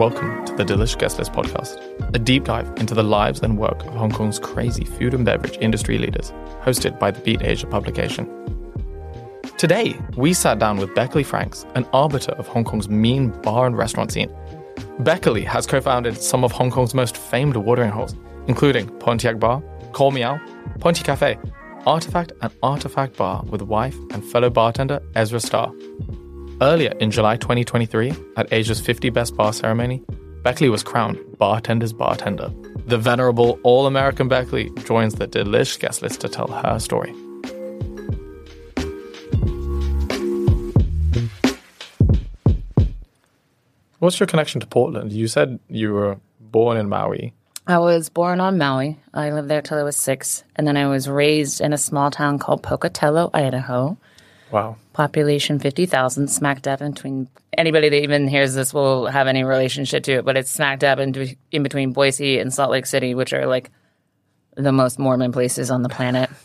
welcome to the Delish Guest List podcast, a deep dive into the lives and work of Hong Kong's crazy food and beverage industry leaders, hosted by the Beat Asia publication. Today, we sat down with Beckaly Franks, an arbiter of Hong Kong's mean bar and restaurant scene. Beckaly has co founded some of Hong Kong's most famed watering holes, including Pontiac Bar, Call Me Al, Ponty Cafe, Artifact, and Artifact Bar with wife and fellow bartender Ezra Star. Earlier in July 2023, at Asia's 50 Best Bar ceremony, Beckaly was crowned Bartender's Bartender. The venerable All American Beckaly joins the Delish guest list to tell her story. What's your connection to Portland? You said you were born in Maui. I was born on Maui. I lived there till I was six. And then I was raised in a small town called Pocatello, Idaho. Wow. Population 50,000, smack dab in between. Anybody that even hears this will have any relationship to it, but it's smack dab in, in between Boise and Salt Lake City, which are like the most Mormon places on the planet.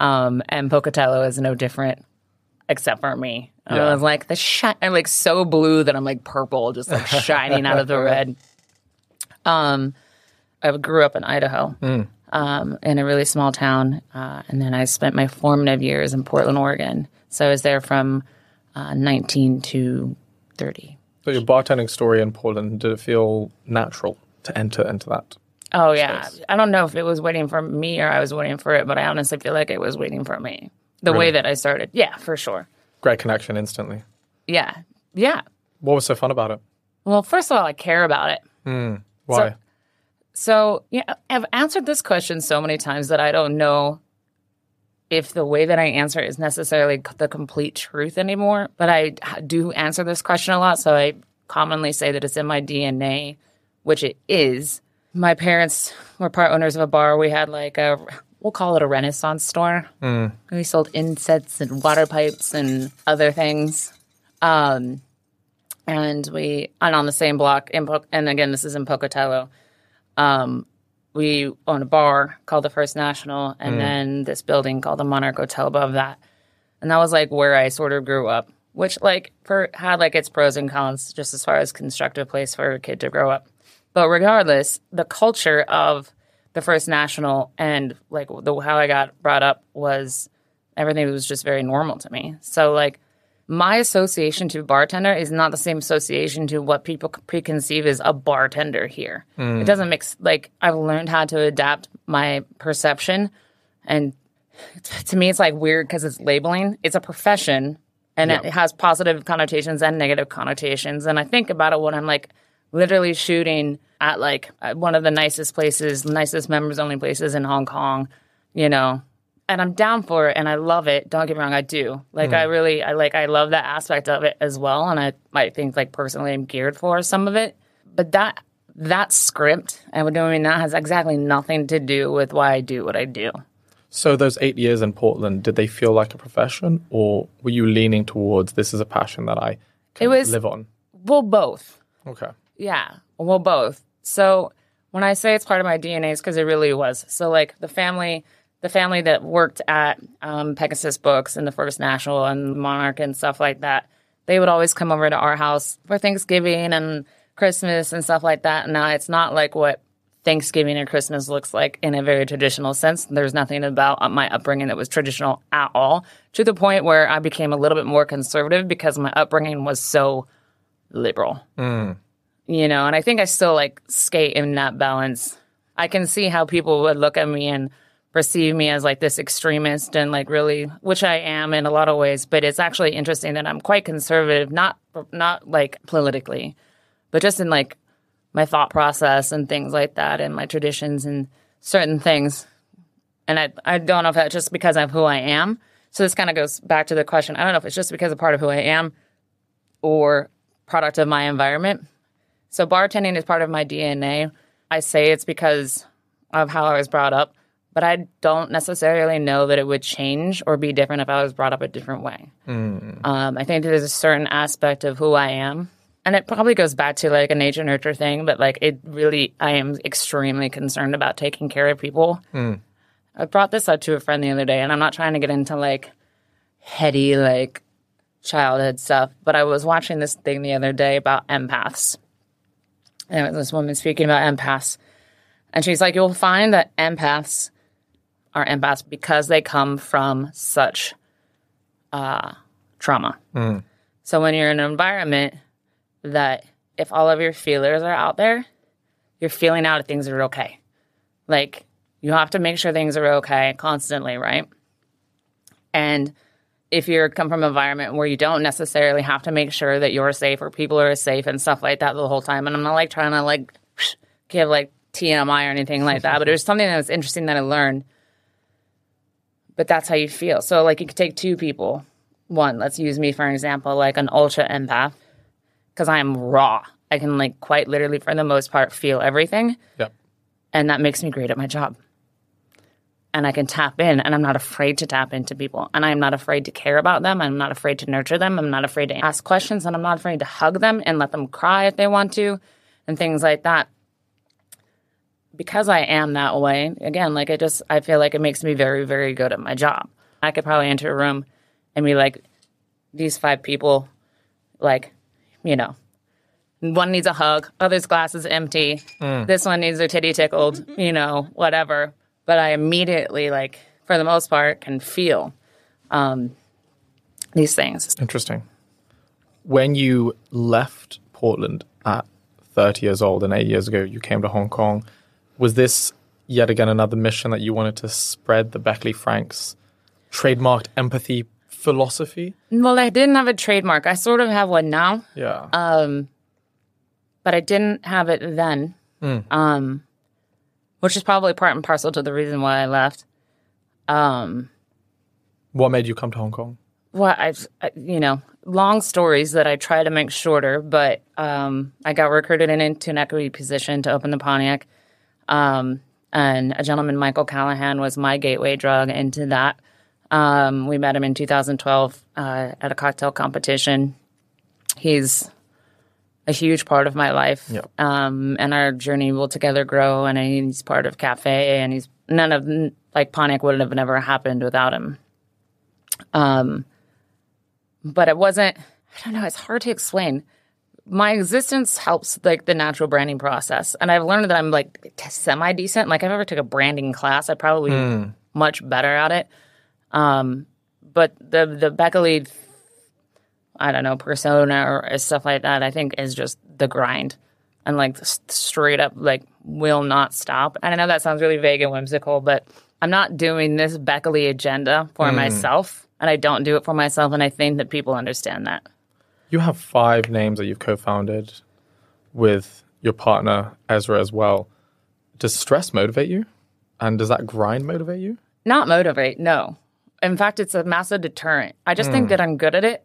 Um, and Pocatello is no different, except for me. Yeah. I was like the shi- I'm like so blue that I'm like purple, just like shining out of the red. Um, I grew up in Idaho, um, in a really small town, uh, and then I spent my formative years in Portland, Oregon. So I was there from uh, 19 to 30. So your bartending story in Portland, did it feel natural to enter into that? Oh yeah, I don't know if it was waiting for me or I was waiting for it, but I honestly feel like it was waiting for me. The way that I started, yeah, for sure, Great connection instantly. yeah, yeah. What was so fun about it? Well, first of all, I care about it. Why? So, yeah, I've answered this question so many times that I don't know if the way that I answer is necessarily the complete truth anymore. But I do answer this question a lot. So I commonly say that it's in my DNA, which it is. My parents were part owners of a bar. We had like a, we'll call it a Renaissance store. We sold insets and water pipes and other things. Um, and we, and on the same block, in and again, this is in Pocatello um, we own a bar called the First National, and then this building called the Monarch Hotel above that. And that was like where I sort of grew up, which like for had like its pros and cons, just as far as constructive place for a kid to grow up. But regardless, the culture of the First National and like the how I got brought up was everything was just very normal to me. So like my association to bartender is not the same association to what people preconceive as a bartender here. Mm. It doesn't mix. Like I've learned how to adapt my perception, and to me, it's like weird because it's labeling. It's a profession, and it has positive connotations and negative connotations. And I think about it when I'm like literally shooting at like uh, one of the nicest places, nicest members only places in Hong Kong. You know, and I'm down for it and I love it. Don't get me wrong, I do. Like I mm. really I like I love that aspect of it as well. And I might think like personally I'm geared for some of it. But that that script and what mean that has exactly nothing to do with why I do what I do. So those eight years in Portland, did they feel like a profession, or were you leaning towards this is a passion that I can It was- live on? Well, both. Okay. Yeah. Well, both. So when I say it's part of my DNA, it's because it really was. So like the family, the family that worked at um, Pegasus Books and the First National and Monarch and stuff like that, they would always come over to our house for Thanksgiving and Christmas and stuff like that. Now it's not like what Thanksgiving or Christmas looks like in a very traditional sense. There's nothing about my upbringing that was traditional at all, to the point where I became a little bit more conservative because my upbringing was so liberal you know, and I think I still like skate in that balance. I can see how people would look at me and perceive me as like this extremist and like really, which I am in a lot of ways. But it's actually interesting that I'm quite conservative, not not like politically, but just in like my thought process and things like that, and my traditions and certain things. And I I don't know if that's just because of who I am. So this kind of goes back to the question. I don't know if it's just because of part of who I am or product of my environment. So bartending is part of my DNA. I say it's because of how I was brought up, but I don't necessarily know that it would change or be different if I was brought up a different way. Um, I think there's a certain aspect of who I am, and it probably goes back to like a nature nurture thing. But like it really, I am extremely concerned about taking care of people. I brought this up to a friend the other day, and I'm not trying to get into like heady like childhood stuff, but I was watching this thing the other day about empaths And it was this woman speaking about empaths. And she's like, you'll find that empaths are empaths because they come from such uh, trauma. So when you're in an environment that if all of your feelers are out there, you're feeling out if things are okay. Like you have to make sure things are okay constantly, right? And if you come from an environment where you don't necessarily have to make sure that you're safe or people are safe and stuff like that the whole time, and I'm not like trying to like give like TMI or anything like that, but it was something that was interesting that I learned. But that's how you feel. So like you could take two people. One, let's use me for an example, like an ultra empath, because I am raw. I can like quite literally, for the most part, feel everything Yep. and that makes me great at my job. And I can tap in, and I'm not afraid to tap into people, and I'm not afraid to care about them. I'm not afraid to nurture them. I'm not afraid to ask questions, and I'm not afraid to hug them and let them cry if they want to, and things like that. Because I am that way, again, like I just, I feel like it makes me very, very good at my job. I could probably enter a room and be like, these five people, like, you know, one needs a hug, other's glass is empty. This one needs their titty tickled, you know, whatever. But I immediately, like, for the most part, can feel um, these things. Interesting. When you left Portland at 30 years old and eight years ago, you came to Hong Kong. Was this yet again another mission that you wanted to spread the Beckaly Franks trademarked empathy philosophy? Well, I didn't have a trademark. I sort of have one now, Yeah. um, but I didn't have it then, um, which is probably part and parcel to the reason why I left. Um, what made you come to Hong Kong? well, I've, I, you know, long stories that I try to make shorter, but um, I got recruited in into an equity position to open the Pontiac. Um, and a gentleman, Michael Callahan, was my gateway drug into that. Um, we met him in 2012 uh, at a cocktail competition. He's a huge part of my life, Yep. um, and our journey will together grow. And he's part of Cafe, and he's none of like Pontiac would have never happened without him. Um, but it wasn't. I don't know. It's hard to explain. My existence helps like the natural branding process, and I've learned that I'm like semi decent. Like if I ever took a branding class, I'd probably be much better at it. Um, but the the Beckaly, I don't know, persona or stuff like that, I think is just the grind, and like straight up like will not stop. And I know that sounds really vague and whimsical, but I'm not doing this Beckaly agenda for myself, and I don't do it for myself, and I think that people understand that. You have five names that you've co founded with your partner, Ezra, as well. Does stress motivate you? And does that grind motivate you? Not motivate, no. In fact, it's a massive deterrent. I just think hmm. that I'm good at it.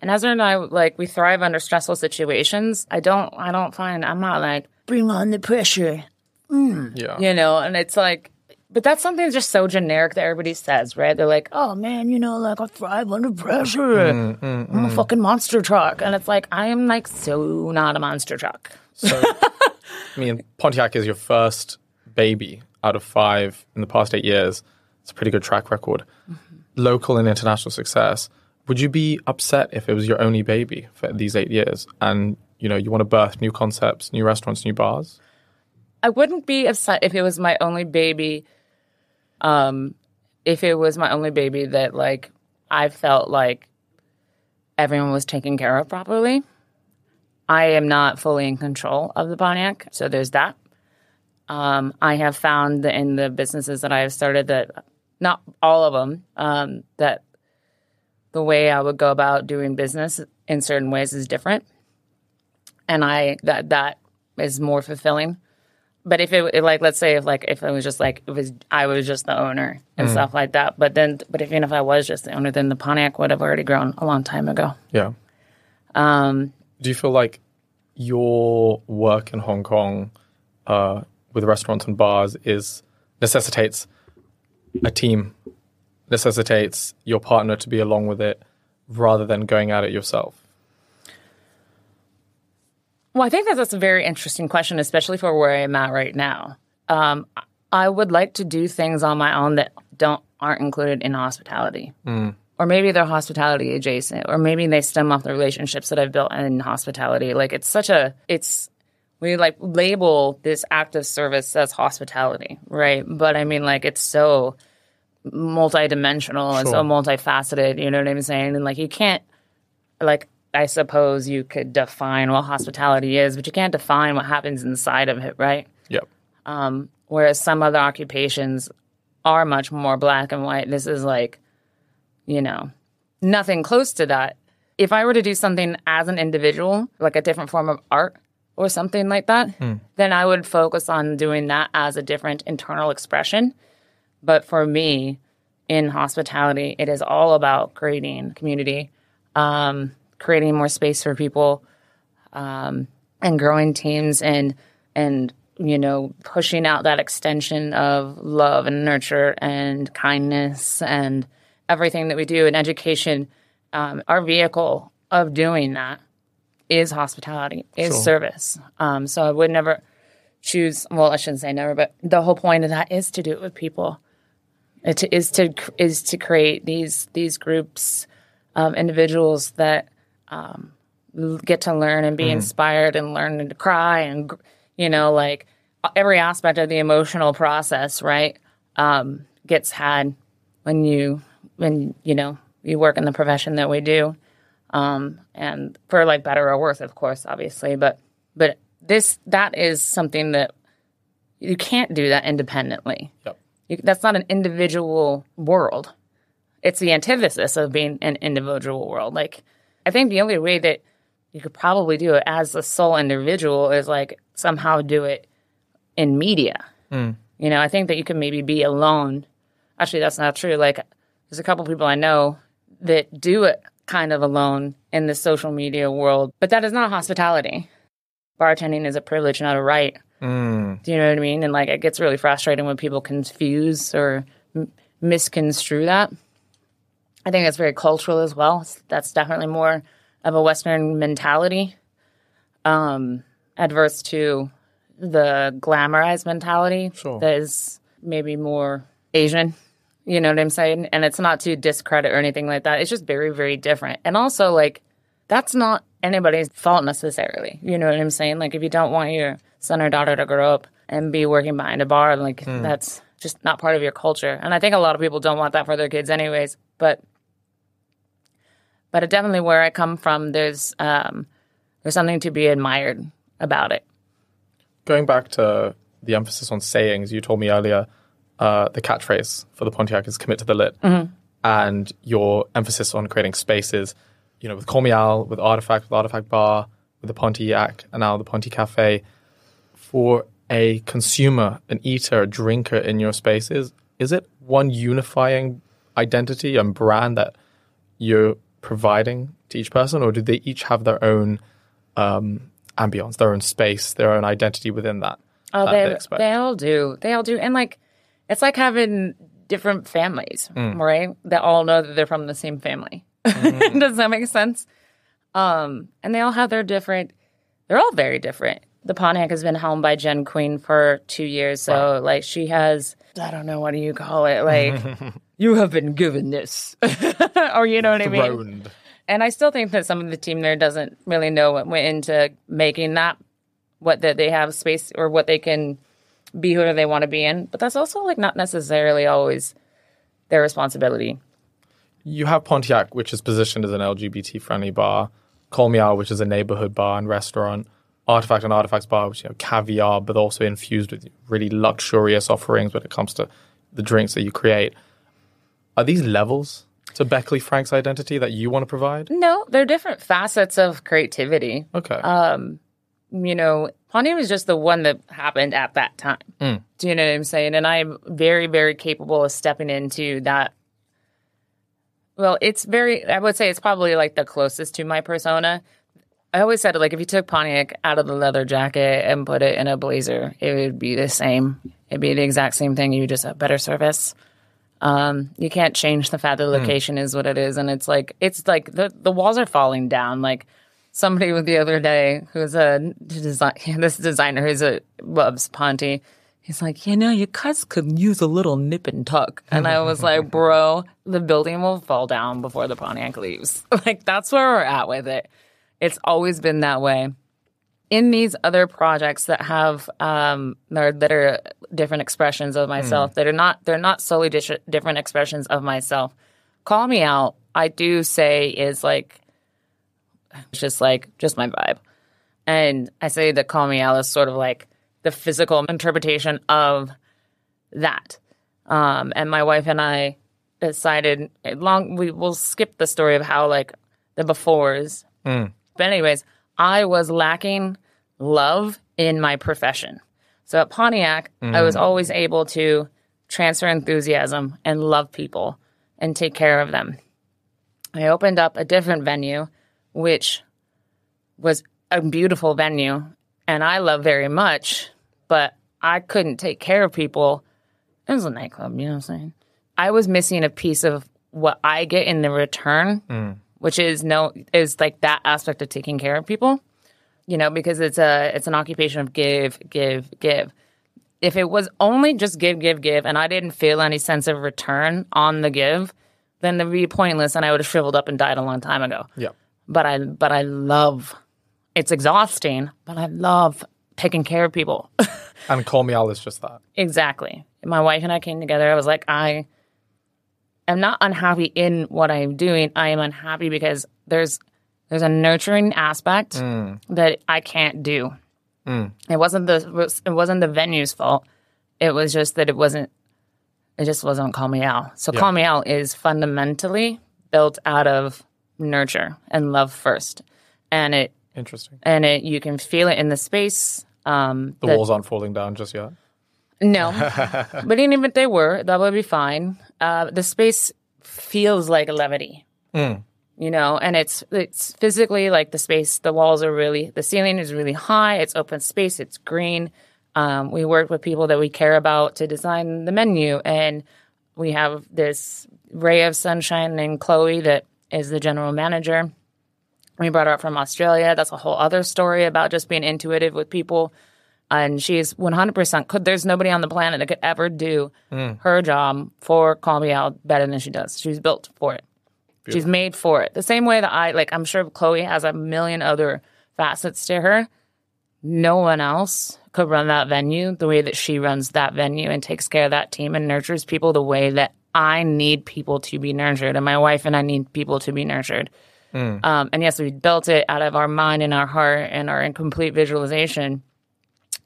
And Ezra and I, like, we thrive under stressful situations. I don't, I don't find, I'm not like, bring on the pressure, mm. Yeah. you know, and it's like, but that's something that's just so generic that everybody says, right? They're like, oh man, you know, like I thrive under pressure. Mm, I'm a mm, mm. fucking monster truck. And it's like, I am like so not a monster truck. So, I mean, Pontiac is your first baby out of five in the past eight years. It's a pretty good track record. Mm-hmm. Local and international success. Would you be upset if it was your only baby for these eight years and, you know, you want to birth new concepts, new restaurants, new bars? I wouldn't be upset if it was my only baby. Um, if it was my only baby that like I felt like everyone was taken care of properly. I am not fully in control of the Pontiac, so there's that. Um, I have found that in the businesses that I have started that not all of them um, that the way I would go about doing business in certain ways is different, and I that that is more fulfilling but if it like let's say if like if it was just like it was I was just the owner and stuff like that. But then but if, even if I was just the owner, then the Pontiac would have already grown a long time ago. Yeah. Um, Do you feel like your work in Hong Kong uh, with restaurants and bars is necessitates a team, necessitates your partner to be along with it rather than going at it yourself? Well, I think that that's a very interesting question, especially for where I'm at right now. Um, I would like to do things on my own that don't aren't included in hospitality. Or maybe they're hospitality adjacent, or maybe they stem off the relationships that I've built in hospitality. Like it's such a, it's we like label this act of service as hospitality, right? But I mean, like it's so multidimensional and so multifaceted. You know what I'm saying? And like you can't, like I suppose you could define what hospitality is, but you can't define what happens inside of it, right? Yep. Whereas some other occupations are much more black and white. This is like, you know, nothing close to that. If I were to do something as an individual, like a different form of art or something like that, then I would focus on doing that as a different internal expression. But for me, in hospitality, it is all about creating community, um, creating more space for people, um, and growing teams and and you know pushing out that extension of love and nurture and kindness and everything that we do in education. Um, our vehicle of doing that is hospitality, is Sure. service. Um, so I would never choose. Well, I shouldn't say never, but the whole point of that is to do it with people. it is to, is to is to create these these groups, um, individuals that um, get to learn and be inspired and learn to cry and you know like every aspect of the emotional process, right? Um, gets had when you when you know you work in the profession that we do um, and for like better or worse, of course, obviously. But but this that is something that you can't do that independently. Yep. You, that's not an individual world. It's the antithesis of being an individual world. Like I think the only way that you could probably do it as a sole individual is like somehow do it in media. You know, I think that you can maybe be alone. Actually, that's not true. Like there's a couple people I know that do it kind of alone in the social media world, but that is not hospitality. Bartending is a privilege, not a right. Mm. Do you know what I mean? And like, it gets really frustrating when people confuse or m- misconstrue that. I think that's very cultural as well. That's definitely more of a Western mentality, um, adverse to the glamorized mentality Sure. that is maybe more Asian. You know what I'm saying? And it's not to discredit or anything like that. It's just very, very different. And also, like, that's not anybody's fault necessarily. You know what I'm saying? Like, if you don't want your son or daughter to grow up and be working behind a bar, like, that's just not part of your culture. And I think a lot of people don't want that for their kids, anyways. But, but definitely where I come from, there's um, there's something to be admired about it. Going back to the emphasis on sayings, you told me earlier uh, the catchphrase for the Pontiac is commit to the lit. And your emphasis on creating spaces, you know, with Call Me Al, with Artifact, with Artifact Bar, with the Pontiac, and now the Ponty Cafe. For a consumer, an eater, a drinker in your spaces, is it one unifying identity and brand that you're providing to each person, or do they each have their own um, ambience, their own space, their own identity within that? Oh, that they, they they, all do. They all do. And like, it's like having different families, Mm. right? That all know that they're from the same family. Mm-hmm. Does that make sense? Um, and they all have their different, they're all very different. The Pontiac has been helmed by Jen Queen for two years. So, like, she has, I don't know, what do you call it? Like, you have been given this. or, you know what I mean? And I still think that some of the team there doesn't really know what went into making that, what that they have space or what they can be who they want to be in. But that's also like not necessarily always their responsibility. You have Pontiac, which is positioned as an LGBT friendly bar, Call Me Al, which is a neighborhood bar and restaurant, Artifact and Artifacts Bar, which you know, caviar, but also infused with really luxurious offerings when it comes to the drinks that you create. Are these levels to Beckaly Frank's identity that you want to provide? No, they're different facets of creativity. Okay. Um, you know, Pontiac was just the one that happened at that time. Do you know what I'm saying? And I'm very, very capable of stepping into that. Well, it's very, I would say it's probably like the closest to my persona. I always said, like, if you took Pontiac out of the leather jacket and put it in a blazer, it would be the same. It'd be the exact same thing. You just have better service. Um, you can't change the fact that the location is what it is, and it's like it's like the the walls are falling down. Like somebody with the other day who's a design this designer who's a loves Ponty. He's like, you know, you guys could use a little nip and tuck. And I was like, bro, the building will fall down before the Pontiac leaves. like that's where we're at with it. It's always been that way. In these other projects that have um, that that are different expressions of myself that are not they're not solely dis- different expressions of myself. Call Me Al. I do say is like it's just like just my vibe, and I say that Call Me Al is sort of like the physical interpretation of that. Um, and my wife and I decided long we will skip the story of how like the befores. But anyways, I was lacking love in my profession. So at Pontiac, I was mm. always able to transfer enthusiasm and love people and take care of them. I opened up a different venue, which was a beautiful venue and I love very much, but I couldn't take care of people. It was a nightclub, you know what I'm saying? I was missing a piece of what I get in the return, mm. which is no is like that aspect of taking care of people. You know, because it's a it's an occupation of give, give, give. If it was only just give, give, give, and I didn't feel any sense of return on the give, then it'd be pointless, and I would have shriveled up and died a long time ago Yeah. but I but I love it's exhausting, but I love taking care of people. And Call Me Al is just that. exactly. My wife and I came together. I was like, I am not unhappy in what I'm doing. I am unhappy because there's there's a nurturing aspect that I can't do. It wasn't the it wasn't the venue's fault. It was just that it wasn't it just wasn't Call Me Al. So Call Me Al is fundamentally built out of nurture and love first. And it Interesting. and it you can feel it in the space. Um, The that- walls aren't falling down just yet. no, but even if they were, that would be fine. Uh, the space feels like levity, you know, and it's it's physically like the space. The walls are really, the ceiling is really high. It's open space. It's green. Um, we work with people that we care about to design the menu, and we have this ray of sunshine named Chloe that is the general manager. We brought her up from Australia. That's a whole other story about just being intuitive with people. And she's 100% could. There's nobody on the planet that could ever do her job for Call Me Al better than she does. She's built for it. She's made for it. The same way that I, like, I'm sure Chloe has a million other facets to her. No one else could run that venue the way that she runs that venue and takes care of that team and nurtures people the way that I need people to be nurtured. And my wife and I need people to be nurtured. Um, and yes, we built it out of our mind and our heart and our incomplete visualization.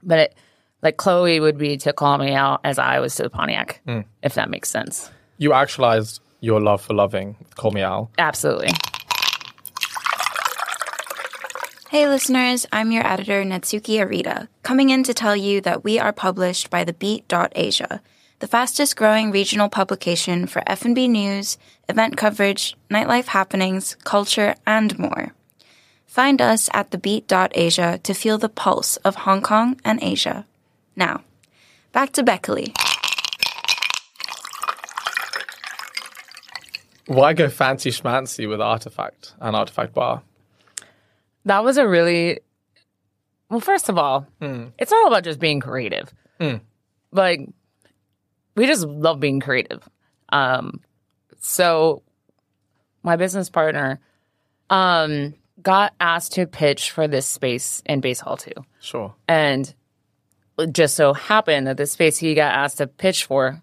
But it, like Chloe would be to Call Me Al as I was to the Pontiac, if that makes sense. You actualized your love for loving Call Me Al. Absolutely. Hey listeners, I'm your editor Natsuki Arita, coming in to tell you that we are published by the Beat.Asia, the fastest growing regional publication for F&B news, event coverage, nightlife happenings, culture, and more. Find us at the Beat.Asia to feel the pulse of Hong Kong and Asia. Now, back to Beckaly. Why go fancy schmancy with Artifact and Artifact Bar? That was a really well. First of all, it's all about just being creative. Like we just love being creative. Um, so my business partner um, got asked to pitch for this space in Base Hall Two, Sure. and it just so happened that the space he got asked to pitch for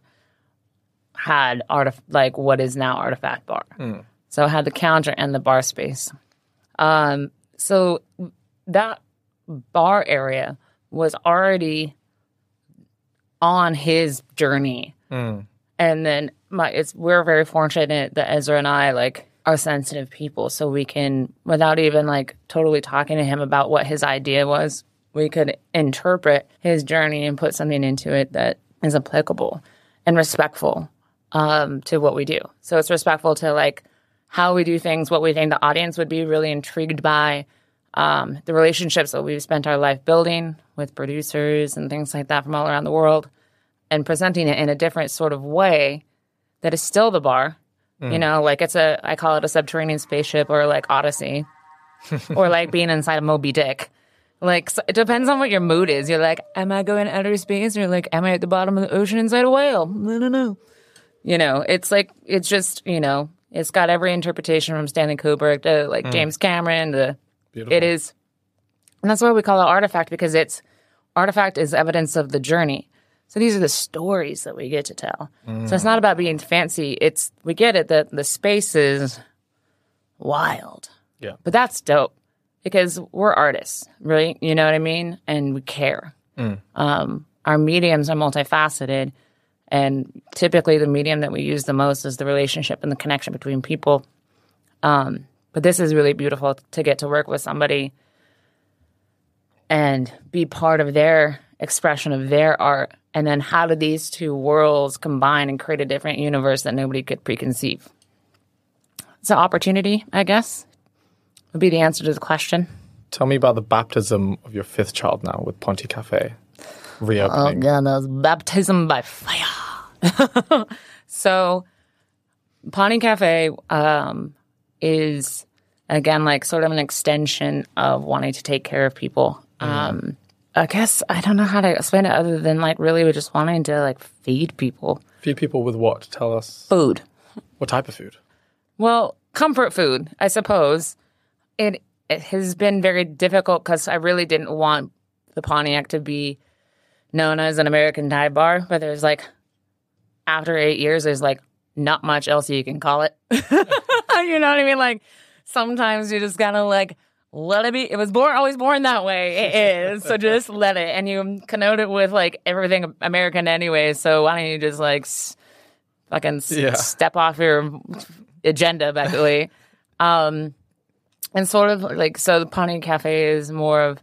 had artif- like what is now Artifact Bar. So it had the counter and the bar space. Um, so that bar area was already on his journey. And then my it's we're very fortunate that Ezra and I like are sensitive people, so we can without even like totally talking to him about what his idea was, we could interpret his journey and put something into it that is applicable and respectful um, to what we do. So it's respectful to like how we do things, what we think the audience would be really intrigued by, um, the relationships that we've spent our life building with producers and things like that from all around the world, and presenting it in a different sort of way that is still the bar. You know, like it's a, I call it a subterranean spaceship or like Odyssey, or like being inside a Moby Dick. Like so it depends on what your mood is. You're like, am I going outer space? Or like, am I at the bottom of the ocean inside a whale? I don't know. You know, it's like it's just you know, it's got every interpretation from Stanley Kubrick to like mm. James Cameron. To Beautiful. it is And that's why we call it artifact because it's artifact is evidence of the journey. So these are the stories that we get to tell. So it's mm. not about being fancy. It's we get it that the space is wild. Yeah. But that's dope because we're artists, right? You know what I mean? And we care. Mm. Um, our mediums are multifaceted. And typically, the medium that we use the most is the relationship and the connection between people. Um, but this is really beautiful to get to work with somebody and be part of their expression of their art. And then, how do these two worlds combine and create a different universe that nobody could preconceive? It's an opportunity, I guess, would be the answer to the question. Tell me about the baptism of your fifth child now with Ponty Cafe reopening. Oh, God, that was baptism by fire. so, Ponty Cafe um, is, again, like sort of an extension of wanting to take care of people. Um, I guess I don't know how to explain it other than like really we're just wanting to like feed people Feed people with what? Tell us. food. What type of food? Well, comfort food, I suppose. It it has been very difficult because I really didn't want the Pontiac to be known as an American dive bar, but there's like after eight years, there's like not much else you can call it. you know what I mean? Like sometimes you just gotta like let it be. It was born always born that way. It is. So just let it. And you connote it with like everything American anyway. So why don't you just like s- fucking s- Yeah. step off your agenda, basically. um, and sort of like so, the Ponty Cafe is more of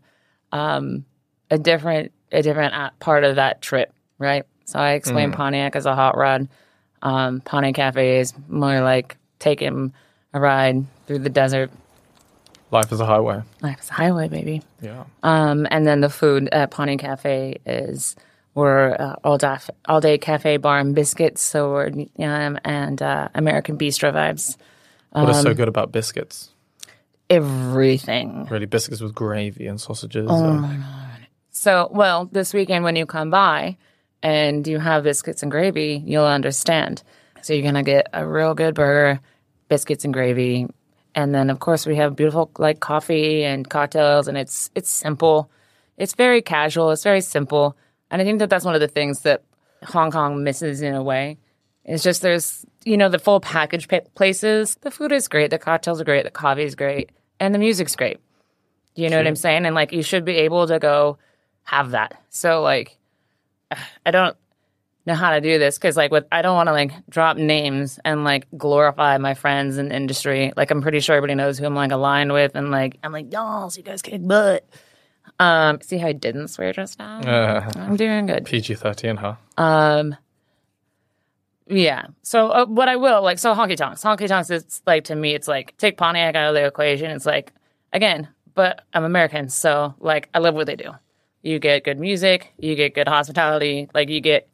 um, a different a different uh, part of that trip, right? So I explained Pontiac as a hot rod. Um, Ponty Cafe is more like taking a ride through the desert. Life is a highway. Life is a highway, baby. Yeah. Um, and then the food at Ponty Cafe is we're uh, all day all day cafe bar and biscuits. So we're um, and uh, American bistro vibes. What is Um, so good about biscuits? Everything. Really, biscuits with gravy and sausages. Oh So, well, this weekend when you come by and you have biscuits and gravy, you'll understand. So you're gonna get a real good burger, biscuits and gravy, and then of course we have beautiful like coffee and cocktails, and it's it's simple, it's very casual, it's very simple, and I think that that's one of the things that Hong Kong misses in a way. It's just there's you know the full package pa- places. The food is great, the cocktails are great, the coffee is great, and the music's great. You know what I'm saying? And like you should be able to go have that. So like I don't know how to do this because like with I don't want to like drop names and like glorify my friends in industry. Like I'm pretty sure everybody knows who I'm like aligned with and like I'm like dolls, you guys kick butt. Um, see how I didn't swear just now? Uh, I'm doing good. PG 13, huh? Um, yeah. So uh, what I will like, so honky tonks, honky tonks. It's like to me, it's like take Pontiac out of the equation. It's like again, but I'm American, so like I love what they do. You get good music, you get good hospitality, like you get,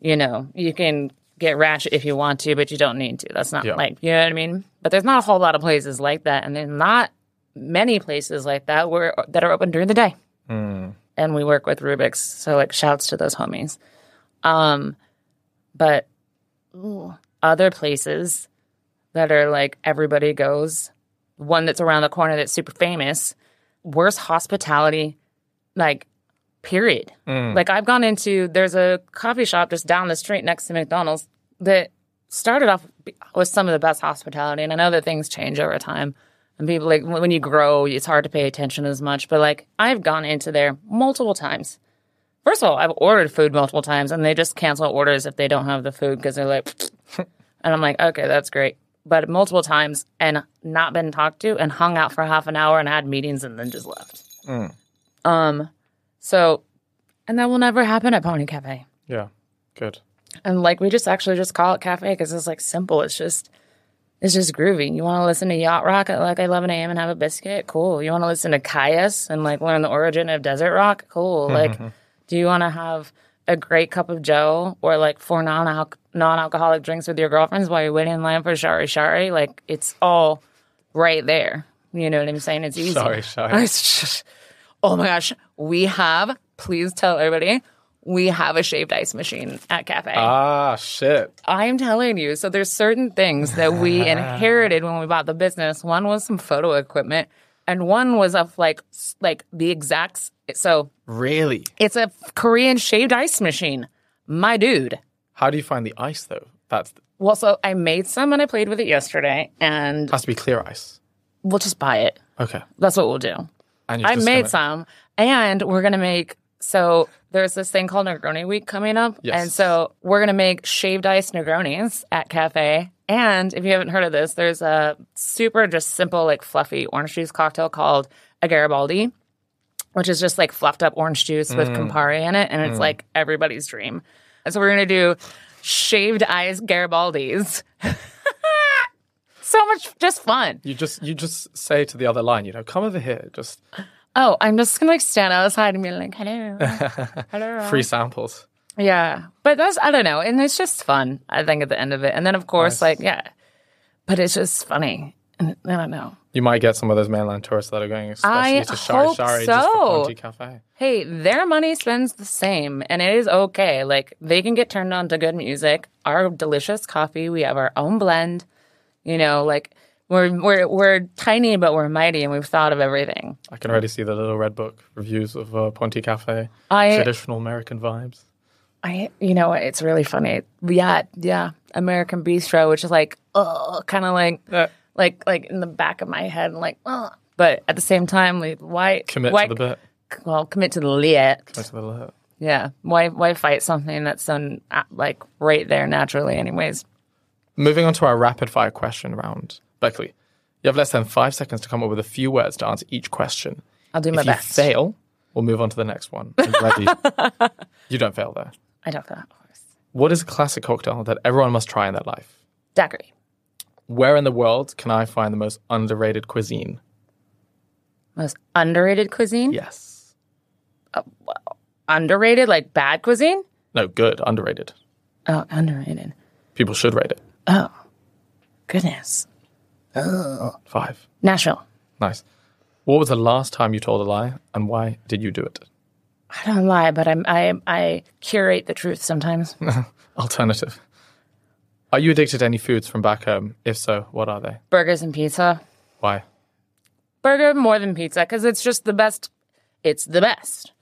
you know, you can get ratchet if you want to, but you don't need to. That's not Yeah. like you know what I mean. But there's not a whole lot of places like that, and there's not many places like that where that are open during the day and we work with Rubik's. So like shouts to those homies. Um, but ooh, other places that are like everybody goes, one that's around the corner that's super famous, worst hospitality, like period. Mm. Like I've gone into there's a coffee shop just down the street next to McDonald's that started off with some of the best hospitality, and I know that things change over time. And people like when you grow, it's hard to pay attention as much. But like I've gone into there multiple times. First of all, I've ordered food multiple times, and they just cancel orders if they don't have the food because they're like, and I'm like, okay, that's great. But multiple times and not been talked to, and hung out for half an hour and had meetings, and then just left. Mm. Um, so, and that will never happen at Ponty Cafe. Yeah. Good. And like we just actually just call it cafe because it's like simple. It's just it's just groovy. You want to listen to yacht rock at like 11 a.m. and have a biscuit? Cool. You want to listen to Kyuss and like learn the origin of desert rock? Cool. Like, do you want to have a great cup of Joe or like four non non alcoholic drinks with your girlfriends while you're waiting in line for shari shari? Like, it's all right there. You know what I'm saying? It's easy. Shari shari. Oh my gosh, we have. Please tell everybody. We have a shaved ice machine at cafe. Ah, shit. I'm telling you. So there's certain things that we inherited when we bought the business. One was some photo equipment. and one was of like like the exact. So Really? it's a Korean shaved ice machine. My dude. How do you find the ice though? That's Well, so I made some and I played with it yesterday, and it has to be clear ice. we'll just buy it. Okay. That's what we'll do. I made gonna- some, and we're gonna make. So there's this thing called Negroni Week coming up, Yes. and so we're gonna make shaved ice Negronis at Cafe. And if you haven't heard of this, there's a super just simple like fluffy orange juice cocktail called a Garibaldi, which is just like fluffed up orange juice with Mm. Campari in it, and it's like everybody's dream. And so we're gonna do shaved ice Garibaldis. so much just fun. You just you just say to the other line, you know, come over here, just Oh, I'm just gonna like stand outside and be like, hello, hello. free samples. Yeah, but that's I don't know, and it's just fun. I think at the end of it, and then of course, Nice. like yeah, but it's just funny. And I don't know. You might get some of those mainland tourists that are going especially I to Shari Shari just so. for Ponty Cafe. Hey, their money spends the same, and it is okay. Like they can get turned on to good music, our delicious coffee. We have our own blend. You know, like we're we're we're tiny, but we're mighty, and we've thought of everything. I can already see the little red book reviews of uh, Ponty Cafe. I Traditional American vibes. I, you know, it's really funny. Yeah, yeah, American Bistro, which is like, oh, kind of like, Yeah. like, like in the back of my head, like, oh. But at the same time, like, why Commit why, to the bit. Well, commit to the lit. Commit to the lit. Yeah, why, why fight something that's done uh, like right there naturally, anyways? Moving on to our rapid fire question round. Beckaly, you have less than five seconds to come up with a few words to answer each question. I'll do my if you fail, we'll move on to the next one. Are you ready? you don't fail there. I don't fail, Of course. What is a classic cocktail that everyone must try in their life? Daiquiri, Where in the world can I find the most underrated cuisine? most underrated cuisine. Yes. Uh, underrated, like bad cuisine. No, good, underrated. Oh, underrated. People should rate it. Oh, goodness. Oh. Five. Nashville. Nice. What was the last time you told a lie and why did you do it? I don't lie, but I'm, I I curate the truth sometimes. Alternative. Are you addicted to any foods from back home? If so, what are they? Burgers and pizza. Why? Burger more than pizza because it's just the best. It's the best.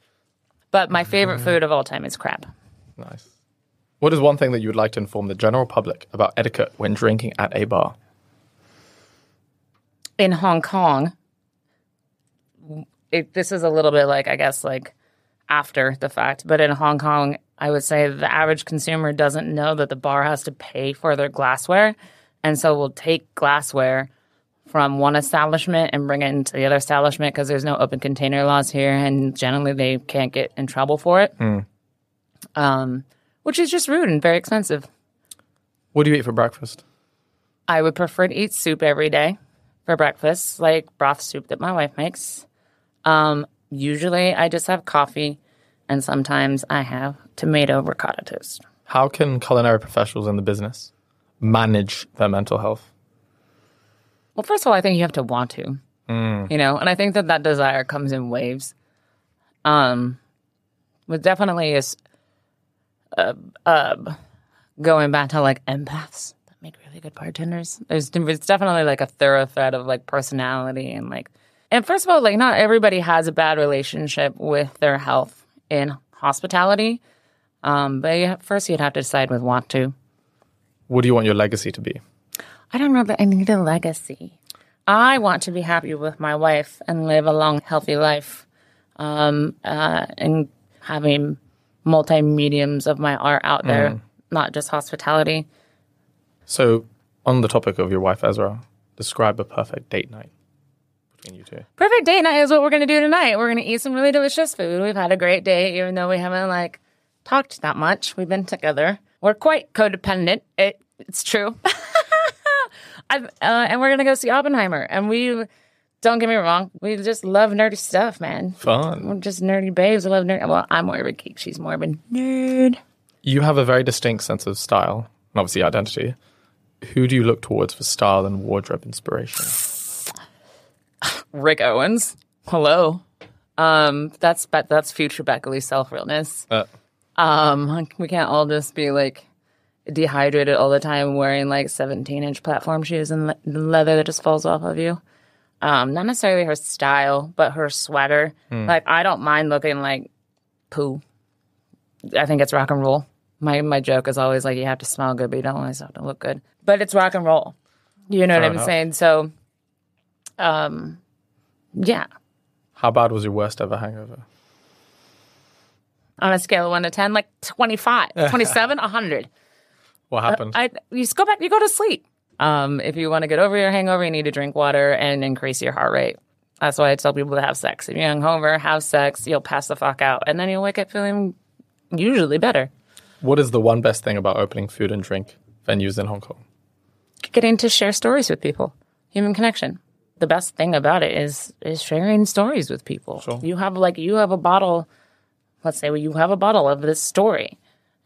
But my favorite mm. food of all time is crab. Nice. What is one thing that you would like to inform the general public about etiquette when drinking at a bar? In Hong Kong, it, this is a little bit like I guess like after the fact, but in Hong Kong, I would say the average consumer doesn't know that the bar has to pay for their glassware, and so will take glassware from one establishment and bring it into the other establishment because there's no open container laws here, and generally they can't get in trouble for it. Um, which is just rude and very expensive. What do you eat for breakfast? I would prefer to eat soup every day for breakfast, like broth soup that my wife makes. Um, usually I just have coffee, and sometimes I have tomato ricotta toast. How can culinary professionals in the business manage their mental health? Well, first of all, I think you have to want to, you know, and I think that that desire comes in waves. Um, but definitely is, uh, uh, going back to like empaths that make really good bartenders. There's it's definitely like a thorough thread of like personality and like, and first of all, like not everybody has a bad relationship with their health in hospitality. Um, but you, first you'd have to decide with want to. What do you want your legacy to be? I don't know that I need a legacy. I want to be happy with my wife and live a long, healthy life, um, uh, and having multi mediums of my art out there, not just hospitality. So, on the topic of your wife Ezra, describe a perfect date night between you two. Perfect date night is what we're going to do tonight. We're going to eat some really delicious food. We've had a great day, even though we haven't like talked that much. We've been together. We're quite codependent. It, it's true. I've, uh, and we're going to go see Oppenheimer. And we, don't get me wrong, we just love nerdy stuff, man. Fun. We're just nerdy babes. I love nerd. Well, I'm more of a geek. She's more of a nerd. You have a very distinct sense of style and obviously identity. Who do you look towards for style and wardrobe inspiration? Rick Owens. Hello. Um, that's that's future Beckaly self realness. Uh, Um, we can't all just be like dehydrated all the time, wearing like 17 inch platform shoes and le- leather that just falls off of you. Um, not necessarily her style, but her sweater. Like I don't mind looking like poo. I think it's rock and roll. My my joke is always like you have to smell good, but you don't always have to look good. But it's rock and roll. You know Fair what I'm saying? So, um, yeah. How bad was your worst ever hangover? On a scale of one to ten, like 25, 27, 100. What happened? I you just go back, you go to sleep. Um, if you want to get over your hangover, you need to drink water and increase your heart rate. That's why I tell people to have sex. If you're hungover, have sex, you'll pass the fuck out, and then you'll wake up feeling usually better. what is the one best thing about opening food and drink venues in Hong Kong? Getting to share stories with people, human connection. The best thing about it is is sharing stories with people. Sure. You have like you have a bottle. Let's say you have a bottle of this story,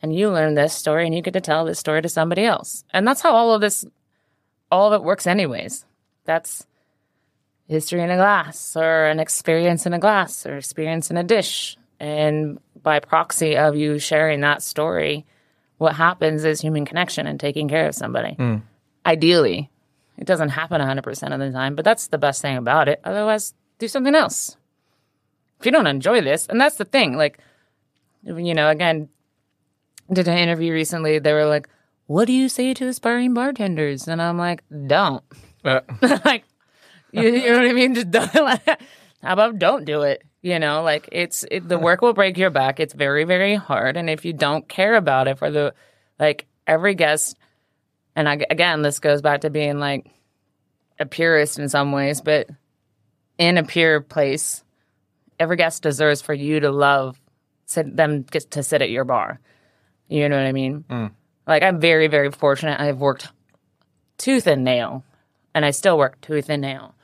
and you learn this story, and you get to tell this story to somebody else, and that's how all of this, all of it works, anyways. That's history in a glass, or an experience in a glass, or experience in a dish, and by proxy of you sharing that story, what happens is human connection and taking care of somebody. Mm. Ideally, it doesn't happen 100% of the time, but that's the best thing about it. Otherwise, do something else. If you don't enjoy this, and that's the thing, like, you know, again, did an interview recently. They were like, "What do you say to aspiring bartenders?" And I'm like, "Don't." Uh, like, you, you know what I mean? Just don't. How about don't do it? You know, like it's it, the work will break your back. It's very very hard, and if you don't care about it for the like every guest, and I, again, this goes back to being like a purist in some ways, but in a pure place, every guest deserves for you to love sit, them get to sit at your bar. You know what I mean? Like I'm very very fortunate. I've worked tooth and nail, and I still work tooth and nail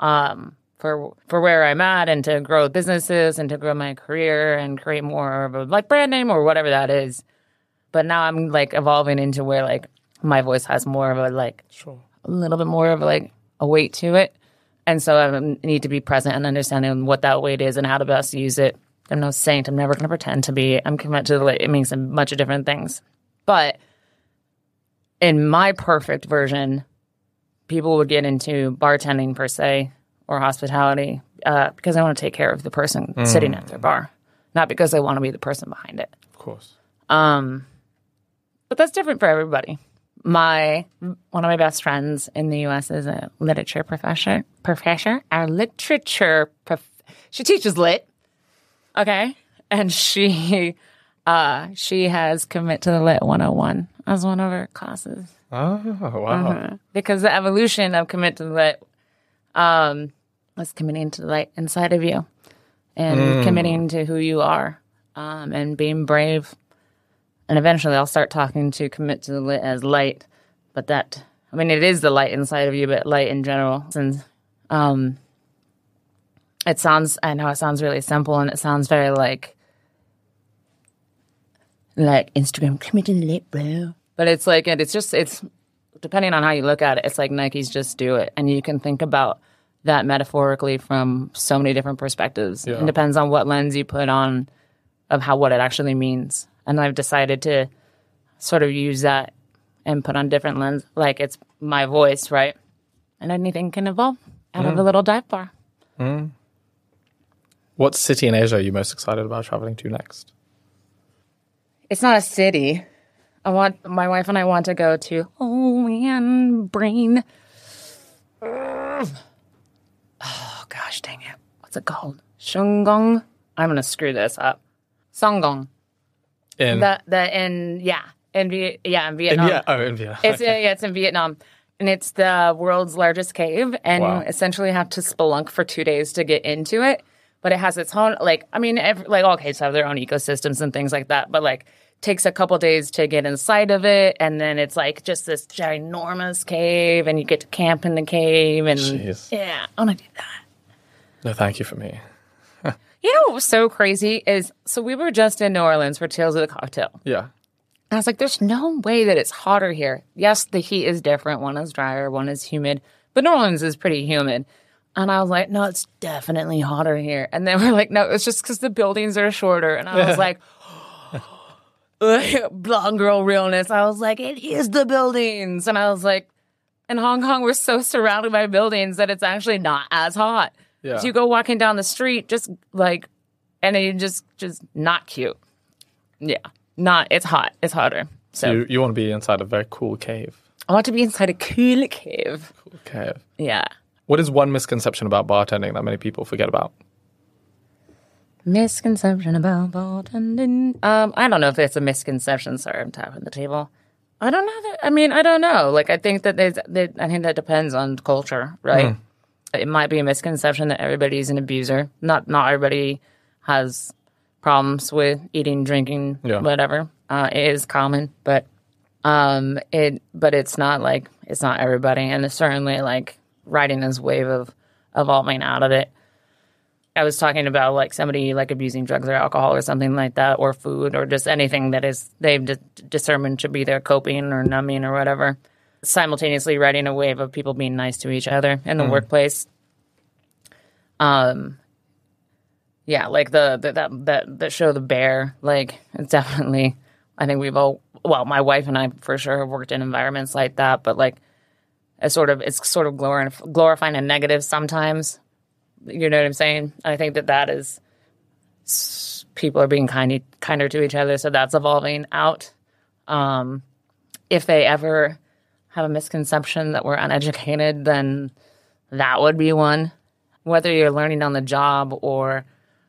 um, for for where I'm at, and to grow businesses, and to grow my career, and create more of a like brand name or whatever that is. But now I'm like evolving into where like my voice has more of a like sure. a little bit more of like a weight to it. And so I need to be present and understanding what that weight is and how to best use it. I'm no saint. I'm never going to pretend to be. I'm committed to the it means a bunch of different things. But in my perfect version, people would get into bartending per se or hospitality uh, because I want to take care of the person sitting at their bar, not because I want to be the person behind it. Of course. Um, but that's different for everybody. My one of my best friends in the U.S. is a literature professor. Professor, our literature. Prof- she teaches lit. Okay, and she uh she has commit to the lit 101 as one of her classes. Oh, wow. because the evolution of commit to the lit um was committing to the light inside of you and committing to who you are um and being brave. And eventually I'll start talking to commit to the lit as light but that I mean it is the light inside of you but light in general and um it sounds I know it sounds really simple and it sounds very like like Instagram commit to the lit bro but it's like and it's just it's depending on how you look at it, it's like Nike's just do it. And you can think about that metaphorically from so many different perspectives. Yeah. It depends on what lens you put on of how what it actually means. And I've decided to sort of use that and put on different lens like it's my voice, right? And anything can evolve out of mm. a little dive bar. Mm. What city in Asia are you most excited about traveling to next? It's not a city. I want my wife and I want to go to oh man brain. Oh gosh, dang it! What's it called? Shungong. I'm gonna screw this up. Songgong. In, The the in yeah in yeah in in Vietnam. yeah, oh, in Vienna. It's yeah, it's in Vietnam, and it's the world's largest cave, and Wow. you essentially have to spelunk for two days to get into it. But it has its own like I mean, every, like all caves have their own ecosystems and things like that. But like takes a couple days to get inside of it, and then it's like just this ginormous cave, and you get to camp in the cave, and Jeez. yeah, I want to do that. No, thank you for me. You know what was so crazy is so we were just in New Orleans for Tales of the Cocktail. Yeah. I was like, there's no way that it's hotter here. Yes, the heat is different. One is drier, one is humid, but New Orleans is pretty humid. And I was like, no, it's definitely hotter here. And then we're like, no, it's just because the buildings are shorter. And I was like, blonde girl realness. I was like, it is the buildings. And I was like, in Hong Kong, we're so surrounded by buildings that it's actually not as hot. Yeah. So you go walking down the street, just like, and then you just, just not cute. Yeah. Not, it's hot. It's hotter. So You, you want to be inside a very cool cave. I want to be inside a cool cave. Cool cave. Yeah. What is one misconception about bartending that many people forget about? Misconception about bartending. Um, I don't know if it's a misconception. Sorry, I'm tapping the table. I don't know. That, I mean, I don't know. Like, I think that there's. That, I think that depends on culture, right? It might be a misconception that everybody's an abuser. Not not everybody has problems with eating, drinking, Yeah. whatever. Uh, it is common, but um, it but it's not like it's not everybody, and it's certainly like riding this wave of evolving out of it. I was talking about like somebody like abusing drugs or alcohol or something like that, or food, or just anything that is they've de- determined to be their coping or numbing or whatever. Simultaneously, riding a wave of people being nice to each other in the workplace. Um, yeah, like the, the that that that show, The Bear. Like it's definitely. I think we've all. Well, my wife and I for sure have worked in environments like that, but like it's sort of it's sort of glorifying, glorifying a negative sometimes. You know what I'm saying? I think that that is people are being kind kinder to each other, so that's evolving out. Um, if they ever have a misconception that we're uneducated, then that would be one. Whether you're learning on the job or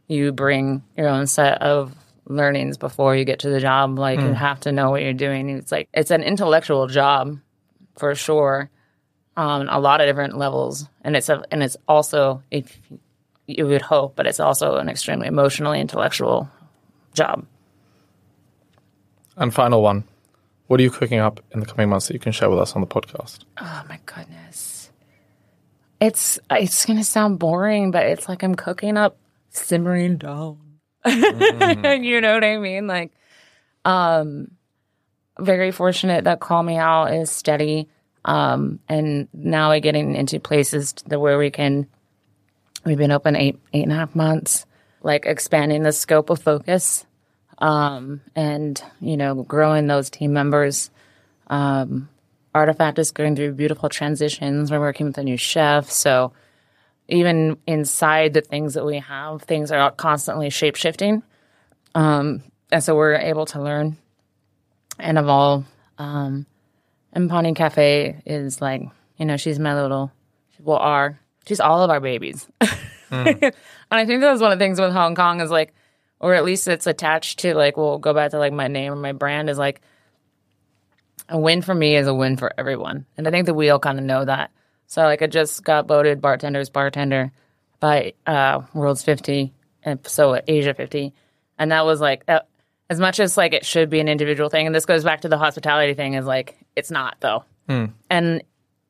you bring your own set of learnings before you get to the job, like you have to know what you're doing. It's like it's an intellectual job for sure on a lot of different levels, and it's a and it's also if you would hope, but it's also an extremely emotionally intellectual job. And final one. What are you cooking up in the coming months that you can share with us on the podcast? Oh my goodness, it's it's gonna sound boring, but it's like I'm cooking up simmering down. you know what I mean? Like, um, very fortunate that Call Me Al is steady. Um, and now we're getting into places to where we can. We've been open eight eight and a half months, like expanding the scope of focus, um, and you know, growing those team members. Um, Artifact is going through beautiful transitions. We're working with a new chef, so even inside the things that we have, things are constantly shape shifting, um, and so we're able to learn and evolve. Um, and Ponty Cafe is like, you know, she's my little, well, our, she's all of our babies. and I think that was one of the things with Hong Kong is like, or at least it's attached to like, we'll go back to like my name or my brand is like, a win for me is a win for everyone. And I think that we all kind of know that. So like I just got voted bartender's bartender by uh, World's 50 and so Asia 50. And that was like, uh, as much as like it should be an individual thing, and this goes back to the hospitality thing, is like it's not though. And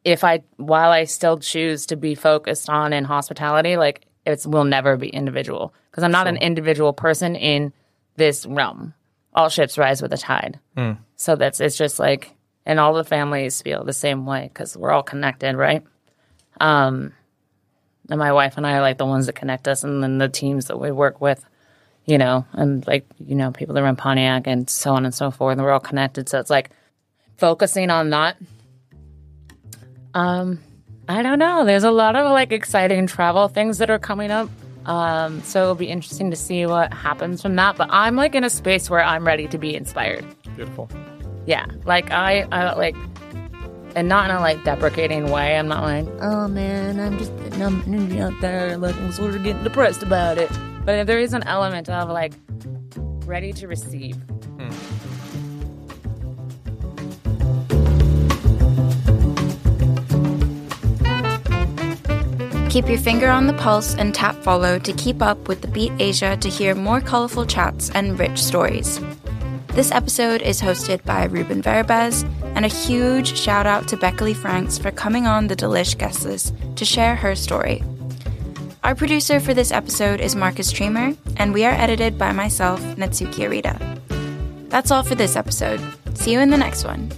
if I, while I still choose to be focused on in hospitality, like it's will never be individual because I'm not an individual person in this realm. All ships rise with the tide. So that's it's just like, and all the families feel the same way because we're all connected, right? Um, and my wife and I are like the ones that connect us, and then the teams that we work with, you know, and like you know people that run Pontiac and so on and so forth, and we're all connected. So it's like focusing on that. Um, I don't know. There's a lot of like exciting travel things that are coming up. Um, so it'll be interesting to see what happens from that. But I'm like in a space where I'm ready to be inspired. Beautiful. Yeah, like I, I like, and not in a like deprecating way. I'm not like, oh man, I'm just I'm out there, like I'm sort of getting depressed about it. But there is an element of like ready to receive. Keep your finger on the pulse and tap follow to keep up with the Beat Asia to hear more colorful chats and rich stories. This episode is hosted by Rubin Verebes, and a huge shout out to Beckaly Franks for coming on the Delish guest list to share her story. Our producer for this episode is Marcus Tremer, and we are edited by myself, Natsuki Arita. That's all for this episode. See you in the next one.